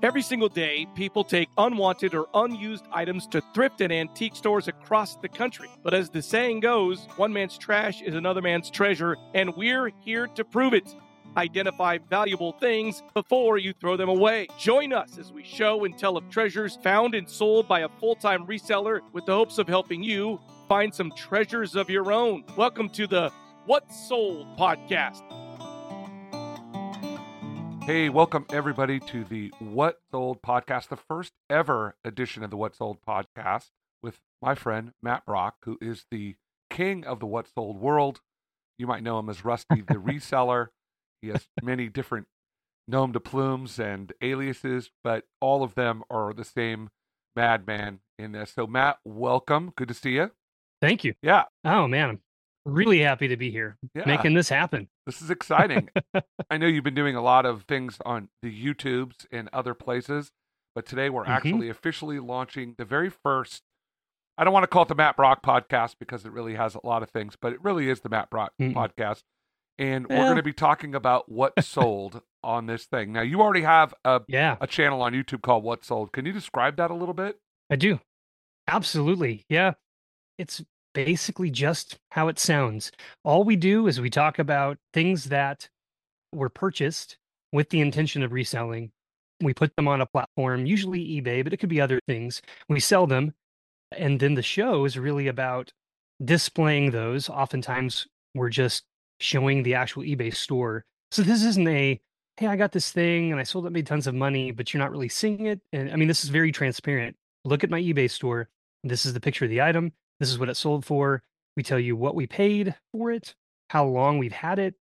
Every single day, people take unwanted or unused items to thrift and antique stores across the country. But as the saying goes, one man's trash is another man's treasure, and we're here to prove it. Identify valuable things before you throw them away. Join us as we show and tell of treasures found and sold by a full time reseller with the hopes of helping you find some treasures of your own. Welcome to the What Sold podcast. Hey, welcome everybody to the What Sold podcast, the first ever edition of the What Sold podcast with my friend Matt Brock, who is the king of the What Sold world. You might know him as Rusty the reseller. He has many different nom de plumes and aliases, but all of them are the same madman in this. So, Matt, welcome. Good to see you. Thank you. Yeah. Oh, man. Really happy to be here Yeah. making this happen. This is exciting. I know you've been doing a lot of things on the YouTubes and other places, but today we're Mhm. actually officially launching the very first. I don't want to call it the Matt Brock podcast because it really has a lot of things, but it really is the Matt Brock Mm-mm. podcast. And we're going to be talking about what sold on this thing. Now, you already have a, Yeah, a channel on YouTube called What Sold. Can you describe that a little bit? I do. Absolutely. Yeah. It's basically just how it sounds. All we do is we talk about things that were purchased with the intention of reselling. We put them on a platform, usually eBay, but it could be other things. We sell them. And then the show is really about displaying those. Oftentimes, we're just showing the actual eBay store. So this isn't a, hey, I got this thing and I sold it, made tons of money, but you're not really seeing it. And I mean, this is very transparent. Look at my eBay store. This is the picture of the item. This is what it sold for. We tell you what we paid for it, how long we've had it,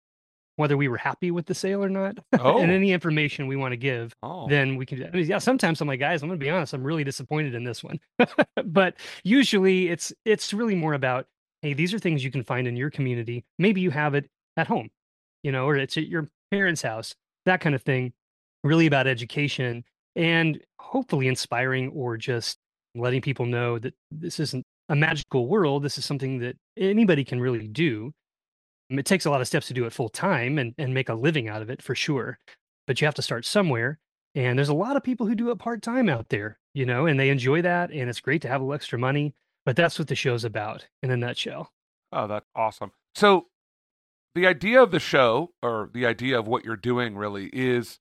whether we were happy with the sale or not, Oh. and any information we want to give Oh, then we can I mean, yeah sometimes i'm like guys i'm gonna be honest i'm really disappointed in this one but usually it's it's really more about hey these are things you can find in your community maybe you have it at home you know or it's at your parents house that kind of thing really about education and hopefully inspiring or just letting people know that this isn't a magical world this is something that anybody can really do it takes a lot of steps to do it full time and, and make a living out of it for sure but you have to start somewhere and there's a lot of people who do it part time out there, you know, and they enjoy that. And it's great to have a little extra money. But that's what the show's about in a nutshell. Oh, that's awesome. So, the idea of the show, or the idea of what you're doing, really is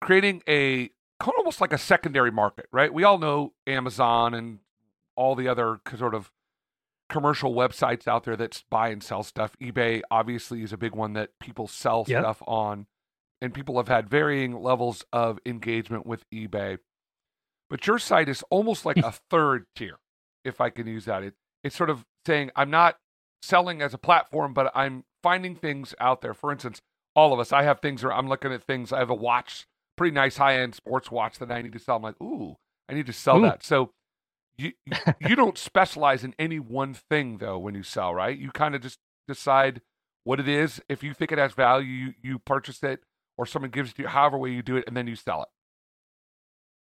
creating a kind of almost like a secondary market, right? We all know Amazon and all the other sort of commercial websites out there that buy and sell stuff. eBay obviously is a big one that people sell Yep. stuff on, and people have had varying levels of engagement with eBay. But your site is almost like a third tier, if I can use that. It, it's sort of saying, I'm not selling as a platform, but I'm finding things out there. For instance, all of us, I have things where I'm looking at things. I have a watch, pretty nice high end sports watch that I need to sell. I'm like, ooh, I need to sell Ooh. that. So you you don't specialize in any one thing though when you sell, right? You kind of just decide what it is. If you think it has value, you, you purchase it, or someone gives it to you, however way you do it, and then you sell it.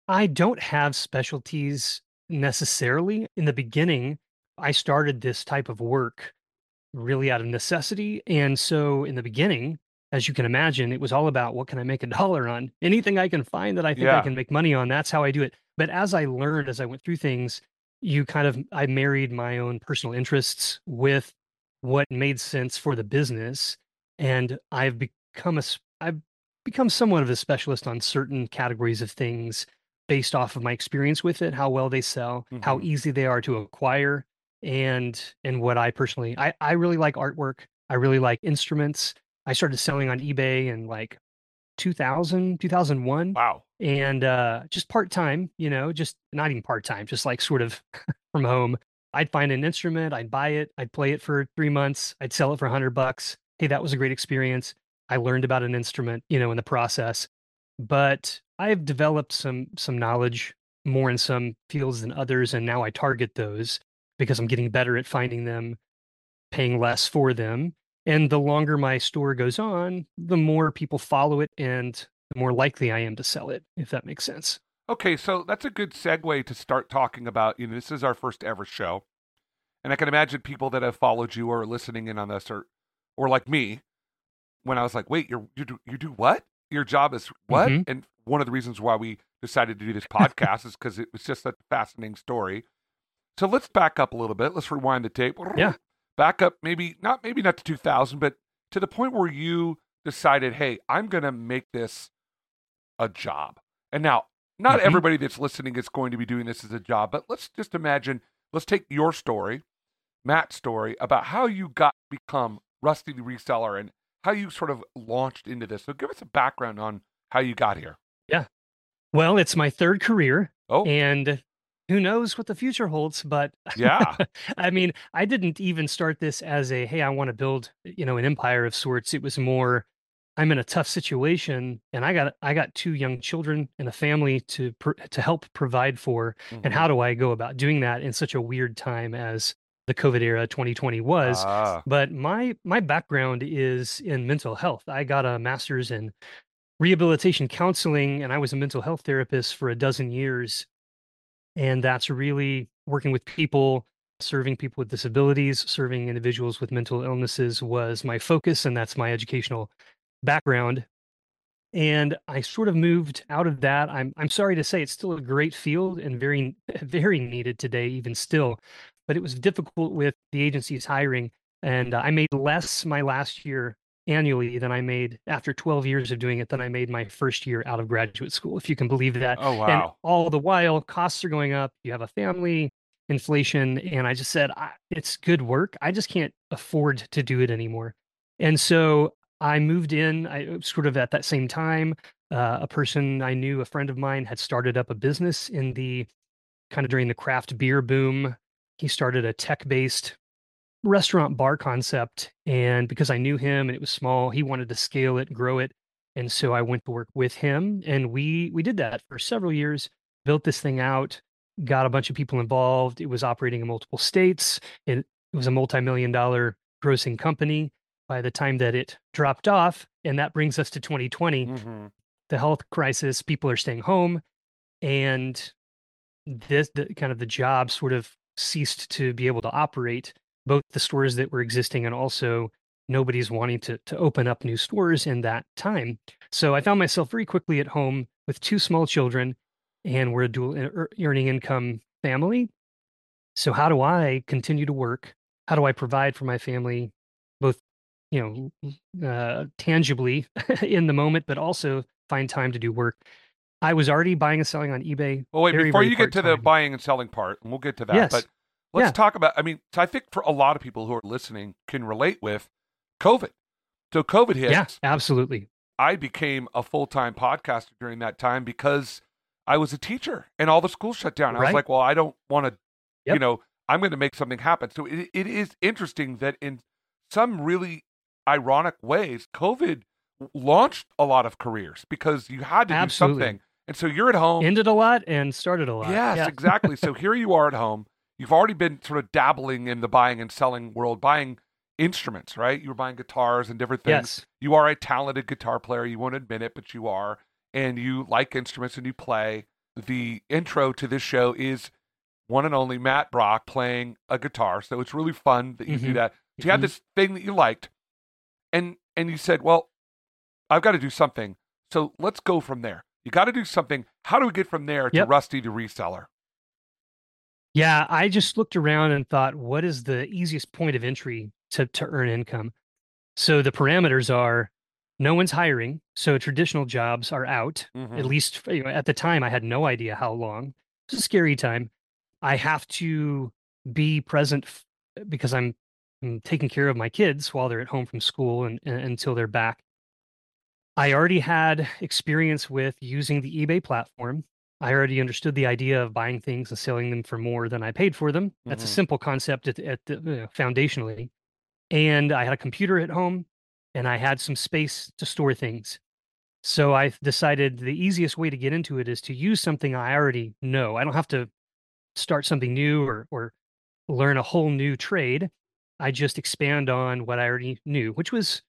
I don't have specialties necessarily. In the beginning, I started this type of work really out of necessity. And so in the beginning, as you can imagine, it was all about what can I make a dollar on? Anything I can find that I think Yeah. I can make money on, that's how I do it. But as I learned, as I went through things, you kind of, I married my own personal interests with what made sense for the business. And I've become a, I've become somewhat of a specialist on certain categories of things based off of my experience with it, how well they sell, how Mhm. easy they are to acquire, and and what I personally I I really like artwork. I really like instruments. I started selling on eBay and like 2000, 2001 Wow. and uh just part-time, you know, just not even part-time, just like sort of from home. I'd find an instrument, I'd buy it, I'd play it for 3 months, I'd sell it for 100 bucks. Hey, that was a great experience. I learned about an instrument, you know, in the process. But I've developed some some knowledge more in some fields than others and now I target those because I'm getting better at finding them, paying less for them. And the longer my store goes on, the more people follow it and the more likely I am to sell it, if that makes sense. Okay, so that's a good segue to start talking about. You know, this is our first ever show, and I can imagine people that have followed you or are listening in on this, or, or like me, when I was like, "Wait, you're, you do you do what? Your job is what?" Mhm. And one of the reasons why we decided to do this podcast is because it was just such a fascinating story. So let's back up a little bit. Let's rewind the tape. Yeah. Back up, maybe not maybe not to 2000, but to the point where you decided, hey, I'm going to make this a job. And now, not Mhm. everybody that's listening is going to be doing this as a job, but let's just imagine, let's take your story, Matt's story about how you got become Rusty the reseller and how you sort of launched into this. So give us a background on how you got here. Yeah. Well, it's my third career, Oh, and who knows what the future holds. But yeah. I mean, I didn't even start this as a hey, I want to build, you know, an empire of sorts. It was more, I'm in a tough situation, and I got I got two young children and a family to pr- to help provide for. Mhm. And how do I go about doing that in such a weird time as the COVID era 2020 was? Ah, but my my background is in mental health. I got a master's in rehabilitation counseling and I was a mental health therapist for a dozen years. And that's really working with people, serving people with disabilities, serving individuals with mental illnesses was my focus and that's my educational background. And I sort of moved out of that. I'm I'm sorry to say it's still a great field and very very needed today even still. But it was difficult with the agency's hiring and uh, I made less my last year annually than I made after 12 years of doing it than I made my first year out of graduate school, if you can believe that. oh, wow. And all the while, costs are going up. You have a family, inflation. And I just said, I, it's good work. I just can't afford to do it anymore. And so I moved in, I sort of at that same time. Uh, a person I knew, a friend of mine, had started up a business in the kind of during the craft beer boom. He started a tech based restaurant bar concept. And because I knew him and it was small, he wanted to scale it, grow it. And so I went to work with him and we we did that for several years, built this thing out, got a bunch of people involved. It was operating in multiple states. It, it was a multi-million dollar grossing company by the time that it dropped off. And that brings us to 2020 hmm the health crisis, people are staying home, and this the kind of the job sort of ceased to be able to operate both the stores that were existing and also nobody's wanting to to open up new stores in that time. So I found myself very quickly at home with two small children, and we're a dual earning income family. So how do I continue to work? How do I provide for my family, both you know, uh, tangibly in the moment, but also find time to do work. I was already buying and selling on eBay. Well, wait, very, before very you get to the buying and selling part, and we'll get to that, Yes. but let's Yeah. talk about, I mean, I think for a lot of people who are listening can relate with COVID. So COVID hits. Yeah, absolutely. I became a full time podcaster during that time because I was a teacher and all the schools shut down. I was like, well, I don't want to, you know, I'm going to make something happen. So it, it is interesting that in some really ironic ways, COVID launched a lot of careers because you had to Absolutely. do something. And so you're at home. Ended a lot and started a lot. Yes, Yeah. exactly. So here you are at home. You've already been sort of dabbling in the buying and selling world, buying instruments, right? You were buying guitars and different things. Yes. You are a talented guitar player. You won't admit it, but you are. And you like instruments and you play. The intro to this show is one and only Matt Brock playing a guitar. So it's really fun that you do Mhm. that. So you had Mhm. this thing that you liked, and and you said, "Well, I've got to do something. So let's go from there. You got to do something. How do we get from there to Yep. Rusty to reseller?" Yeah, I just looked around and thought, what is the easiest point of entry to to earn income? So the parameters are no one's hiring, so traditional jobs are out. Mhm. At least you know, at the time, I had no idea how long. It's a scary time. I have to be present f- because I'm, I'm taking care of my kids while they're at home from school and, and until they're back. I already had experience with using the eBay platform. I already understood the idea of buying things and selling them for more than I paid for them. That's a Mhm. simple concept at, at the, uh, foundationally. And I had a computer at home and I had some space to store things. So I decided the easiest way to get into it is to use something I already know. I don't have to start something new or or learn a whole new trade. I just expand on what I already knew, which was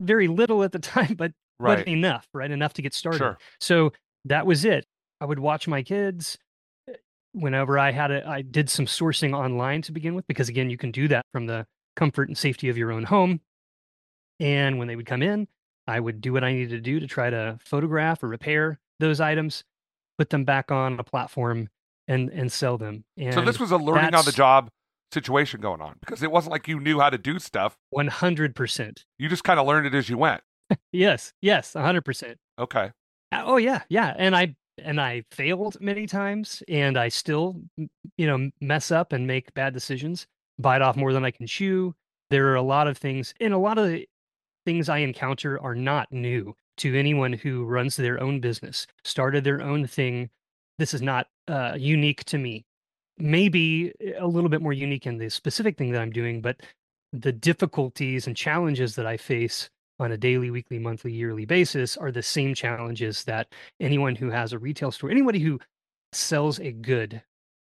very little at the time, but Right. but enough, right? Enough to get started. Sure. So that was it. I would watch my kids eh, whenever I had it. I did some sourcing online to begin with because again, you can do that from the comfort and safety of your own home. And when they would come in, I would do what I needed to do to try to photograph or repair those items, put them back on a platform, and and sell them. And so this was a learning on the job situation going on because it wasn't like you knew how to do stuff. one hundred percent. You just kind of learned it as you went. Yes, yes, one hundred percent. Okay. Oh yeah, yeah. And I and I failed many times, and I still, you know, mess up and make bad decisions, bite off more than I can chew. There are a lot of things, and a lot of the things I encounter are not new to anyone who runs their own business, started their own thing. This is not uh, unique to me. Maybe a little bit more unique in the specific thing that I'm doing, but the difficulties and challenges that I face on a daily, weekly, monthly, yearly basis are the same challenges that anyone who has a retail store, anybody who sells a good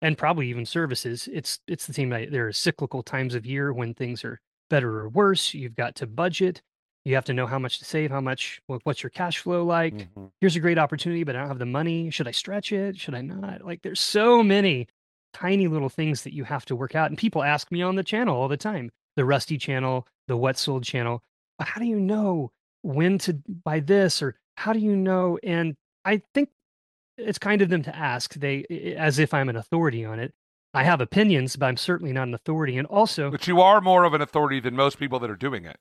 and probably even services, it's it's the same. There are cyclical times of year when things are better or worse. You've got to budget. You have to know how much to save, how much, what's your cash flow like. Mhm. Here's a great opportunity, but I don't have the money. Should I stretch it? Should I not? Like, there's so many tiny little things that you have to work out. And people ask me on the channel all the time the Rusty channel, the What Sold channel, how do you know when to buy this? Or how do you know? And I think it's kind of them to ask they as if I'm an authority on it. I have opinions, but I'm certainly not an authority. And also, But you are more of an authority than most people that are doing it.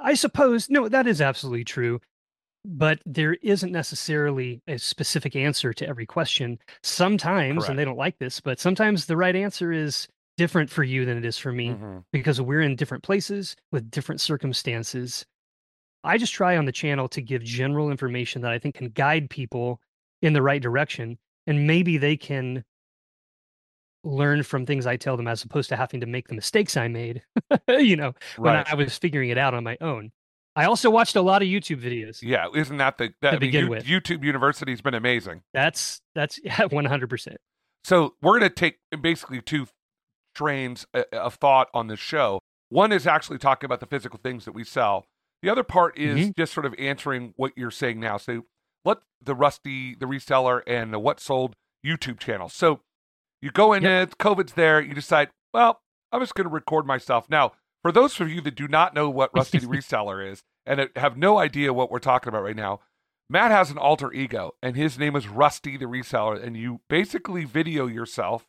I suppose no, that is absolutely true. But there isn't necessarily a specific answer to every question. Sometimes, Correct. and they don't like this, but sometimes the right answer is different for you than it is for me Mhm. because we're in different places with different circumstances. I just try on the channel to give general information that I think can guide people in the right direction. And maybe they can learn from things I tell them as opposed to having to make the mistakes I made, you know, when Right. I was figuring it out on my own. I also watched a lot of YouTube videos. Yeah, isn't that the that, I begin you- with. YouTube University's been amazing. That's that's yeah, 100%. So we're going to take basically two trains uh, of thought on this show. One is actually talking about the physical things that we sell. The other part is Mm-hmm. just sort of answering what you're saying now. So let the Rusty, the reseller, and the What Sold YouTube channel. So you go in, Yep. it, COVID's there. You decide, well, I'm just going to record myself. Now, for those of you that do not know what Rusty the reseller is and have no idea what we're talking about right now, Matt has an alter ego, and his name is Rusty the Reseller. And you basically video yourself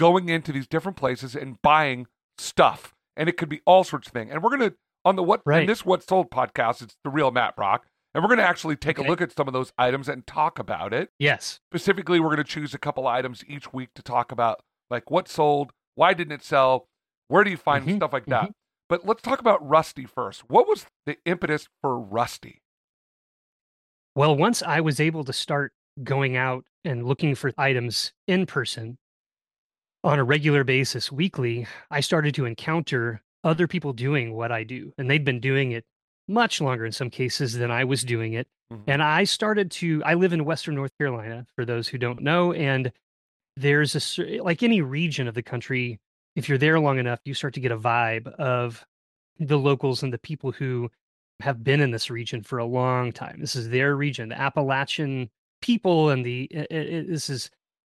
going into these different places and buying stuff. And it could be all sorts of things. And we're going to, on the what, in this What Sold podcast, it's the real Matt Brock. And we're going to actually take a look at some of those items and talk about it. Yes. Specifically, we're going to choose a couple items each week to talk about, like what sold, why didn't it sell, where do you find Mhm, stuff like that. But let's talk about Rusty first. What was the impetus for Rusty? Well, once I was able to start going out and looking for items in person on a regular basis, weekly, I started to encounter other people doing what I do. And they'd been doing it much longer in some cases than I was doing it. Mhm. And I started to, I live in Western North Carolina, for those who don't know. And there's a, like any region of the country, if you're there long enough, you start to get a vibe of the locals and the people who have been in this region for a long time. This is their region, the Appalachian people, and the i- i- i- this is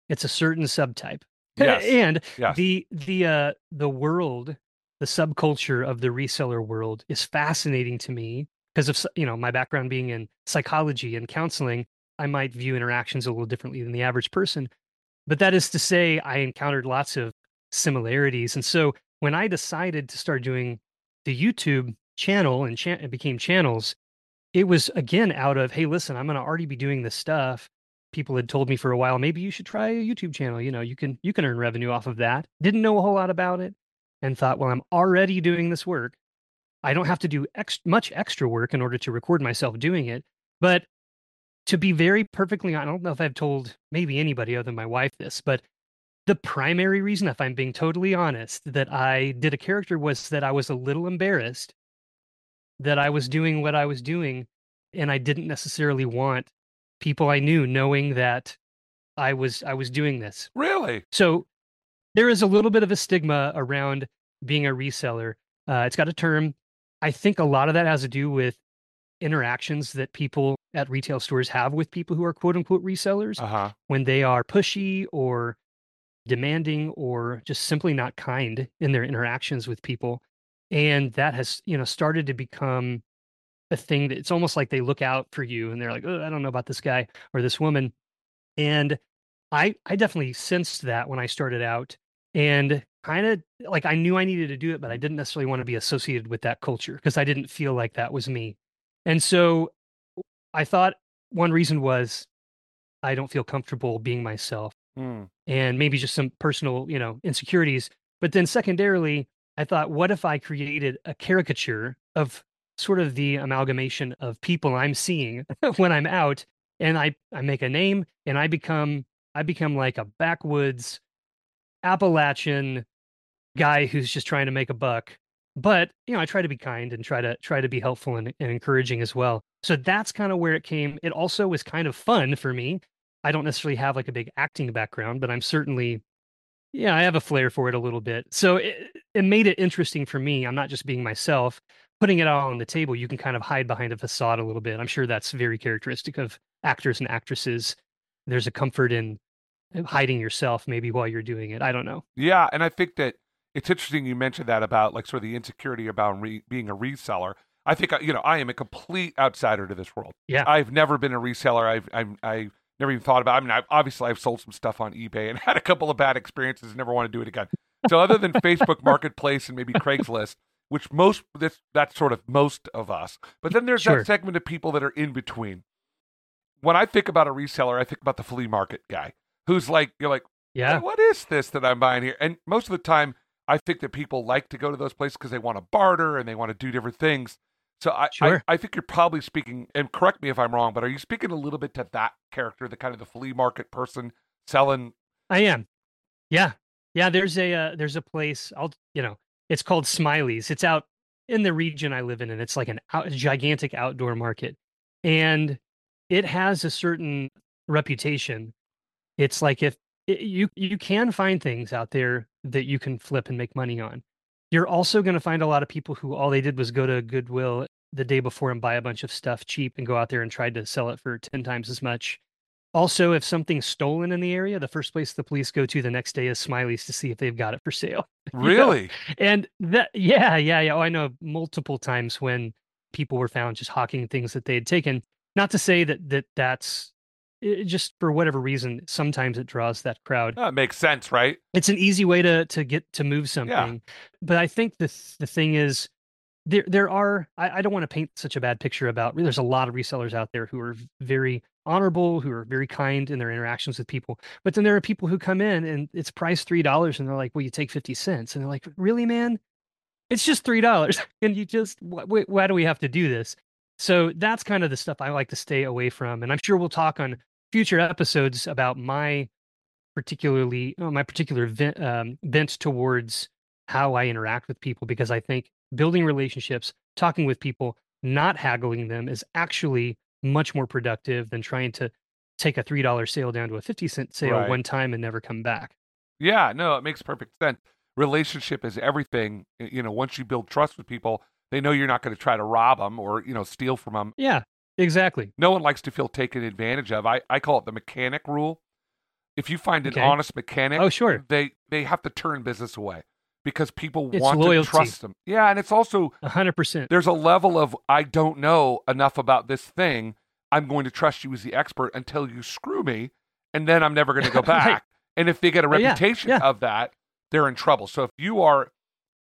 it's a certain subtype. Yes. and Yes. the the uh the world, the subculture of the reseller world is fascinating to me because of you know my background being in psychology and counseling. I might view interactions a little differently than the average person, but that is to say, I encountered lots of similarities, and so when I decided to start doing the YouTube channel and cha- it became channels, it was again out of, hey, listen, I'm going to already be doing this stuff. People had told me for a while, maybe you should try a YouTube channel. You know, you can you can earn revenue off of that. Didn't know a whole lot about it, and thought, well, I'm already doing this work. I don't have to do ex- much extra work in order to record myself doing it. But to be very perfectly honest, I don't know if I've told maybe anybody other than my wife this, but the primary reason, if I'm being totally honest, that I did a character was that I was a little embarrassed that I was doing what I was doing, and I didn't necessarily want people I knew knowing that I was I was doing this. Really? So there is a little bit of a stigma around being a reseller. Uh, it's got a term. I think a lot of that has to do with interactions that people at retail stores have with people who are quote unquote resellers Uh huh. when they are pushy or demanding or just simply not kind in their interactions with people and that has you know started to become a thing that it's almost like they look out for you and they're like, oh, I don't know about this guy or this woman. And I I definitely sensed that when I started out and kind of like I knew I needed to do it, but I didn't necessarily want to be associated with that culture because I didn't feel like that was me. And so I thought one reason was I don't feel comfortable being myself Mm. and maybe just some personal, you know, insecurities. But then secondarily, I thought, what if I created a caricature of sort of the amalgamation of people I'm seeing when I'm out and I, I make a name and I become I become like a backwoods Appalachian guy who's just trying to make a buck. But you know, I try to be kind and try to try to be helpful and, and encouraging as well. So that's kind of where it came. It also was kind of fun for me. I don't necessarily have like a big acting background, but I'm certainly, yeah, I have a flair for it a little bit. So it, it made it interesting for me. I'm not just being myself. Putting it all on the table, you can kind of hide behind a facade a little bit. I'm sure that's very characteristic of actors and actresses. There's a comfort in hiding yourself maybe while you're doing it. I don't know. Yeah, and I think that it's interesting you mentioned that about like sort of the insecurity about re- being a reseller. I think uh, you know I am a complete outsider to this world. Yeah. I've never been a reseller. I've I've I never even thought about. It. I mean, I've, obviously I've sold some stuff on eBay and had a couple of bad experiences. and Never want to do it again. So other than Facebook Marketplace and maybe Craigslist, which most that's that's sort of most of us. But then there's Sure. that segment of people that are in between. When I think about a reseller, I think about the flea market guy who's like you're like Yeah. what is this that I'm buying here? And most of the time, I think that people like to go to those places because they want to barter and they want to do different things. So I, Sure. I, I think you're probably speaking, and correct me if I'm wrong, but are you speaking a little bit to that character, the kind of the flea market person selling? I am. Yeah. Yeah, there's a uh, there's a place I'll you know, it's called Smiley's. It's out in the region I live in and it's like an out, gigantic outdoor market. And it has a certain reputation. It's like if it, you you can find things out there that you can flip and make money on. You're also going to find a lot of people who all they did was go to Goodwill the day before and buy a bunch of stuff cheap and go out there and tried to sell it for 10 times as much. Also, if something's stolen in the area, the first place the police go to the next day is Smiley's to see if they've got it for sale. You know? Really? And that, yeah, yeah, yeah. Oh, I know multiple times when people were found just hawking things that they had taken. Not to say that that that's it, just for whatever reason. Sometimes it draws that crowd. That makes sense, right? It's an easy way to to get to move something. But I think the the thing is there there are I, I don't want to paint such a bad picture about there's a lot of resellers out there who are very honorable who are very kind in their interactions with people but then there are people who come in and it's priced three dollars and they're like well you take 50 cents and they're like really man? It's just three dollars and you just wh- wh- why do we have to do this? So that's kind of the stuff i like to stay away from and i'm sure we'll talk on future episodes about my particularly uh, my particular vent, um, bent towards how I interact with people because I think building relationships, talking with people, not haggling them is actually much more productive than trying to take a three dollar sale down to a fifty cent sale Right. one time and never come back. Yeah, no, it makes perfect sense. Relationship is everything. You know, once you build trust with people, they know you're not going to try to rob them or you know steal from them. Yeah, exactly. No one likes to feel taken advantage of. I, I call it the mechanic rule. If you find an Okay. honest mechanic, Oh, sure. they they have to turn business away because people It's want loyalty. to trust them. Yeah, and it's also A hundred percent. there's a level of I don't know enough about this thing. I'm going to trust you as the expert until you screw me, and then I'm never going to go back. Right. And if they get a Oh, yeah, reputation yeah. of that, they're in trouble. So if you are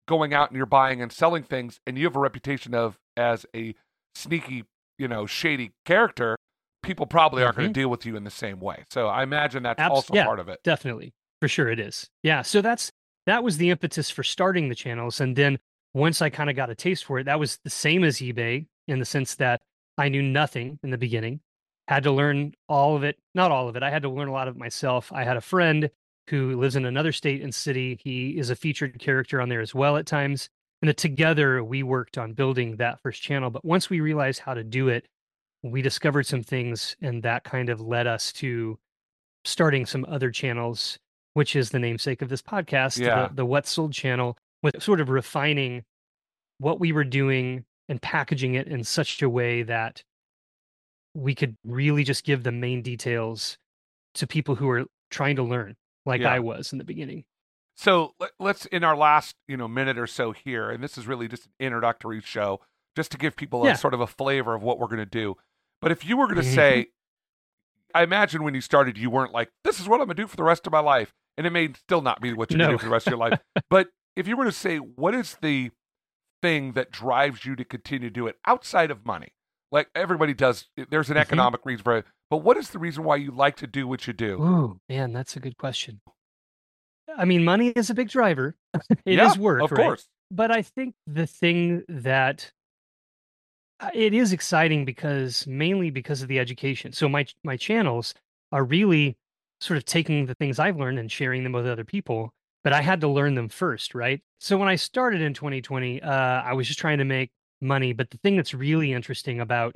going out and you're buying and selling things, and you have a reputation of as a sneaky, you know, shady character, people probably aren't going Mhm. to deal with you in the same way. So I imagine that's Abs- also yeah. part of it. Definitely. For sure it is. Yeah. So that's that was the impetus for starting the channels. And then once I kind of got a taste for it, that was the same as eBay in the sense that I knew nothing in the beginning, had to learn all of it, not all of it. I had to learn a lot of it myself. I had a friend who lives in another state and city. He is a featured character on there as well at times. And together we worked on building that first channel. But once we realized how to do it, we discovered some things and that kind of led us to starting some other channels, which is the namesake of this podcast, Yeah. the, the Sold channel, with sort of refining what we were doing and packaging it in such a way that we could really just give the main details to people who are trying to learn, like Yeah. I was in the beginning. So let, let's in our last you know minute or so here, and this is really just an introductory show just to give people Yeah. a sort of a flavor of what we're going to do. But if you were going to Mhm. say, I imagine when you started, you weren't like, this is what I'm going to do for the rest of my life. And it may still not be what you're going to do for the rest of your life. But if you were to say, what is the thing that drives you to continue to do it outside of money? Like everybody does, there's an Mhm. economic reason for it. But what is the reason why you like to do what you do? Ooh, man, that's a good question. I mean, money is a big driver. It is Yeah, work, Of right? course. But I think the thing that uh, it is exciting because mainly because of the education. So my my channels are really sort of taking the things I've learned and sharing them with other people. But I had to learn them first, right? So when I started in 2020, uh, I was just trying to make money. But the thing that's really interesting about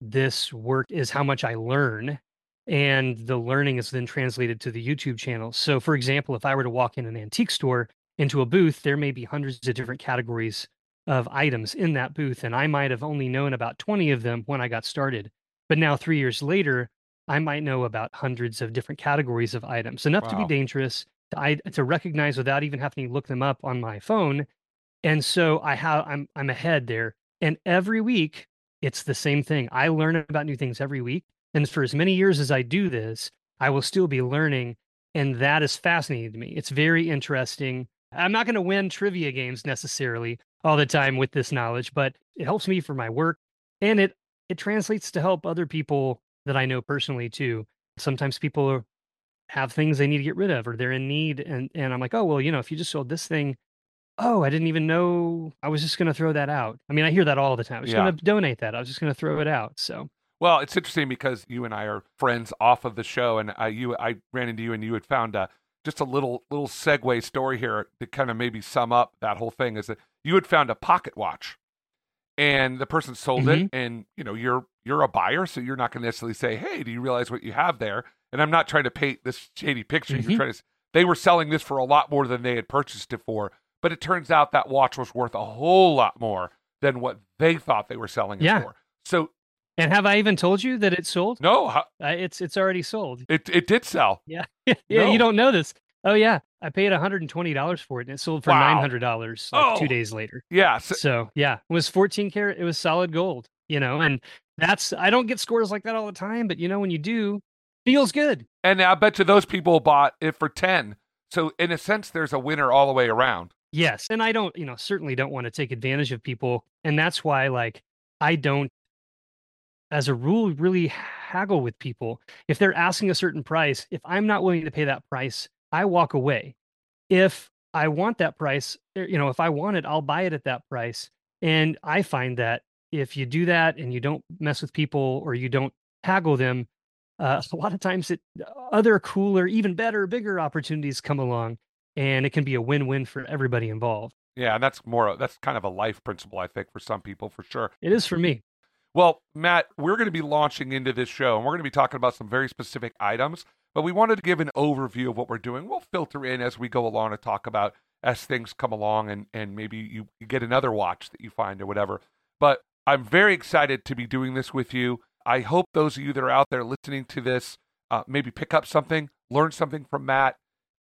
this work is how much I learn. And the learning is then translated to the YouTube channel. So, for example, if I were to walk in an antique store into a booth, there may be hundreds of different categories of items in that booth. And I might have only known about 20 of them when I got started. But now, three years later, I might know about hundreds of different categories of items, enough to be dangerous to, I, to recognize without even having to look them up on my phone. And so I have I'm I'm ahead there. And every week it's the same thing. I learn about new things every week. And for as many years as I do this, I will still be learning. And that is fascinating to me. It's very interesting. I'm not going to win trivia games necessarily all the time with this knowledge, but it helps me for my work and it it translates to help other people that I know personally too. Sometimes people have things they need to get rid of or they're in need and and I'm like, "Oh, well, you know, if you just sold this thing, oh, I didn't even know I was just going to throw that out." I mean, I hear that all the time. I was Yeah. going to donate that. I was just going to throw it out. So, Well, it's interesting because you and I are friends off of the show, and I you I ran into you, and you had found uh, just a little little segue story here to kind of maybe sum up that whole thing. Is that you had found a pocket watch, and the person sold it, and you know you're you're a buyer, so you're not going to necessarily say, "Hey, do you realize what you have there?" And I'm not trying to paint this shady picture. You're Mhm. trying to. They were selling this for a lot more than they had purchased it for, but it turns out that watch was worth a whole lot more than what they thought they were selling it Yeah. for. So and have I even told you that it sold? no, Uh, it's it's already sold. it it did sell. Yeah. yeah, No. you don't know this. Oh yeah, I paid $120 for it and it sold for Wow. $900 like Oh. 2 days later. Yeah, so, So, yeah, it was 14 karat, it was solid gold, you know, and that's I don't get scores like that all the time, but you know when you do, feels good. and I bet you those people bought it for ten. So in a sense, there's a winner all the way around. Yes, and I don't, you know, certainly don't want to take advantage of people, and that's why like I don't as a rule really haggle with people. If they're asking a certain price, if I'm not willing to pay that price, I walk away. If I want that price, er, you know, if I want it, I'll buy it at that price. And I find that if you do that and you don't mess with people or you don't haggle them, uh, a lot of times it other cooler, even better, bigger opportunities come along, and it can be a win-win for everybody involved. Yeah, and that's more that's kind of a life principle, I think, for some people for sure. It is for me. Well, Matt, we're going to be launching into this show and we're going to be talking about some very specific items, but we wanted to give an overview of what we're doing. We'll filter in as we go along and talk about as things come along and, and maybe you, you get another watch that you find or whatever. But I'm very excited to be doing this with you. I hope those of you that are out there listening to this uh, maybe pick up something, learn something from Matt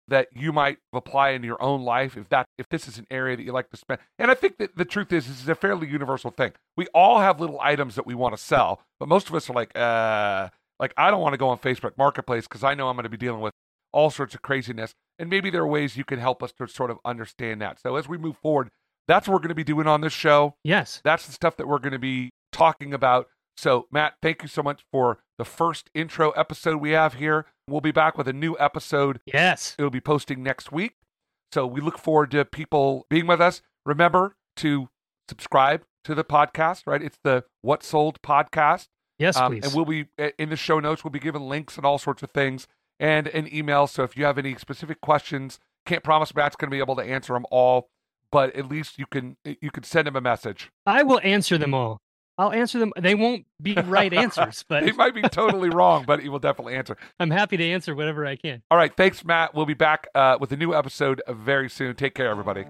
that you might apply in your own life if that if this is an area that you like to spend. And I think that the truth is this is a fairly universal thing. We all have little items that we want to sell, but most of us are like, uh, like I don't want to go on Facebook Marketplace because I know I'm going to be dealing with all sorts of craziness. And maybe there are ways you can help us to sort of understand that. So as we move forward, that's what we're going to be doing on this show. Yes. That's the stuff that we're going to be talking about. So, Matt, thank you so much for the first intro episode we have here. We'll be back with a new episode. Yes. It'll be posting next week. So, we look forward to people being with us. Remember to subscribe to the podcast, right? It's the What Sold podcast. Yes, Um, please. and we'll be in the show notes, we'll be giving links and all sorts of things and an email. So, if you have any specific questions, can't promise Matt's going to be able to answer them all, but at least you can you can send him a message. I will answer them all. I'll answer them. They won't be right answers, but They might be totally wrong, but he will definitely answer. I'm happy to answer whatever I can. All right. Thanks, Matt. We'll be back uh, with a new episode very soon. Take care, everybody.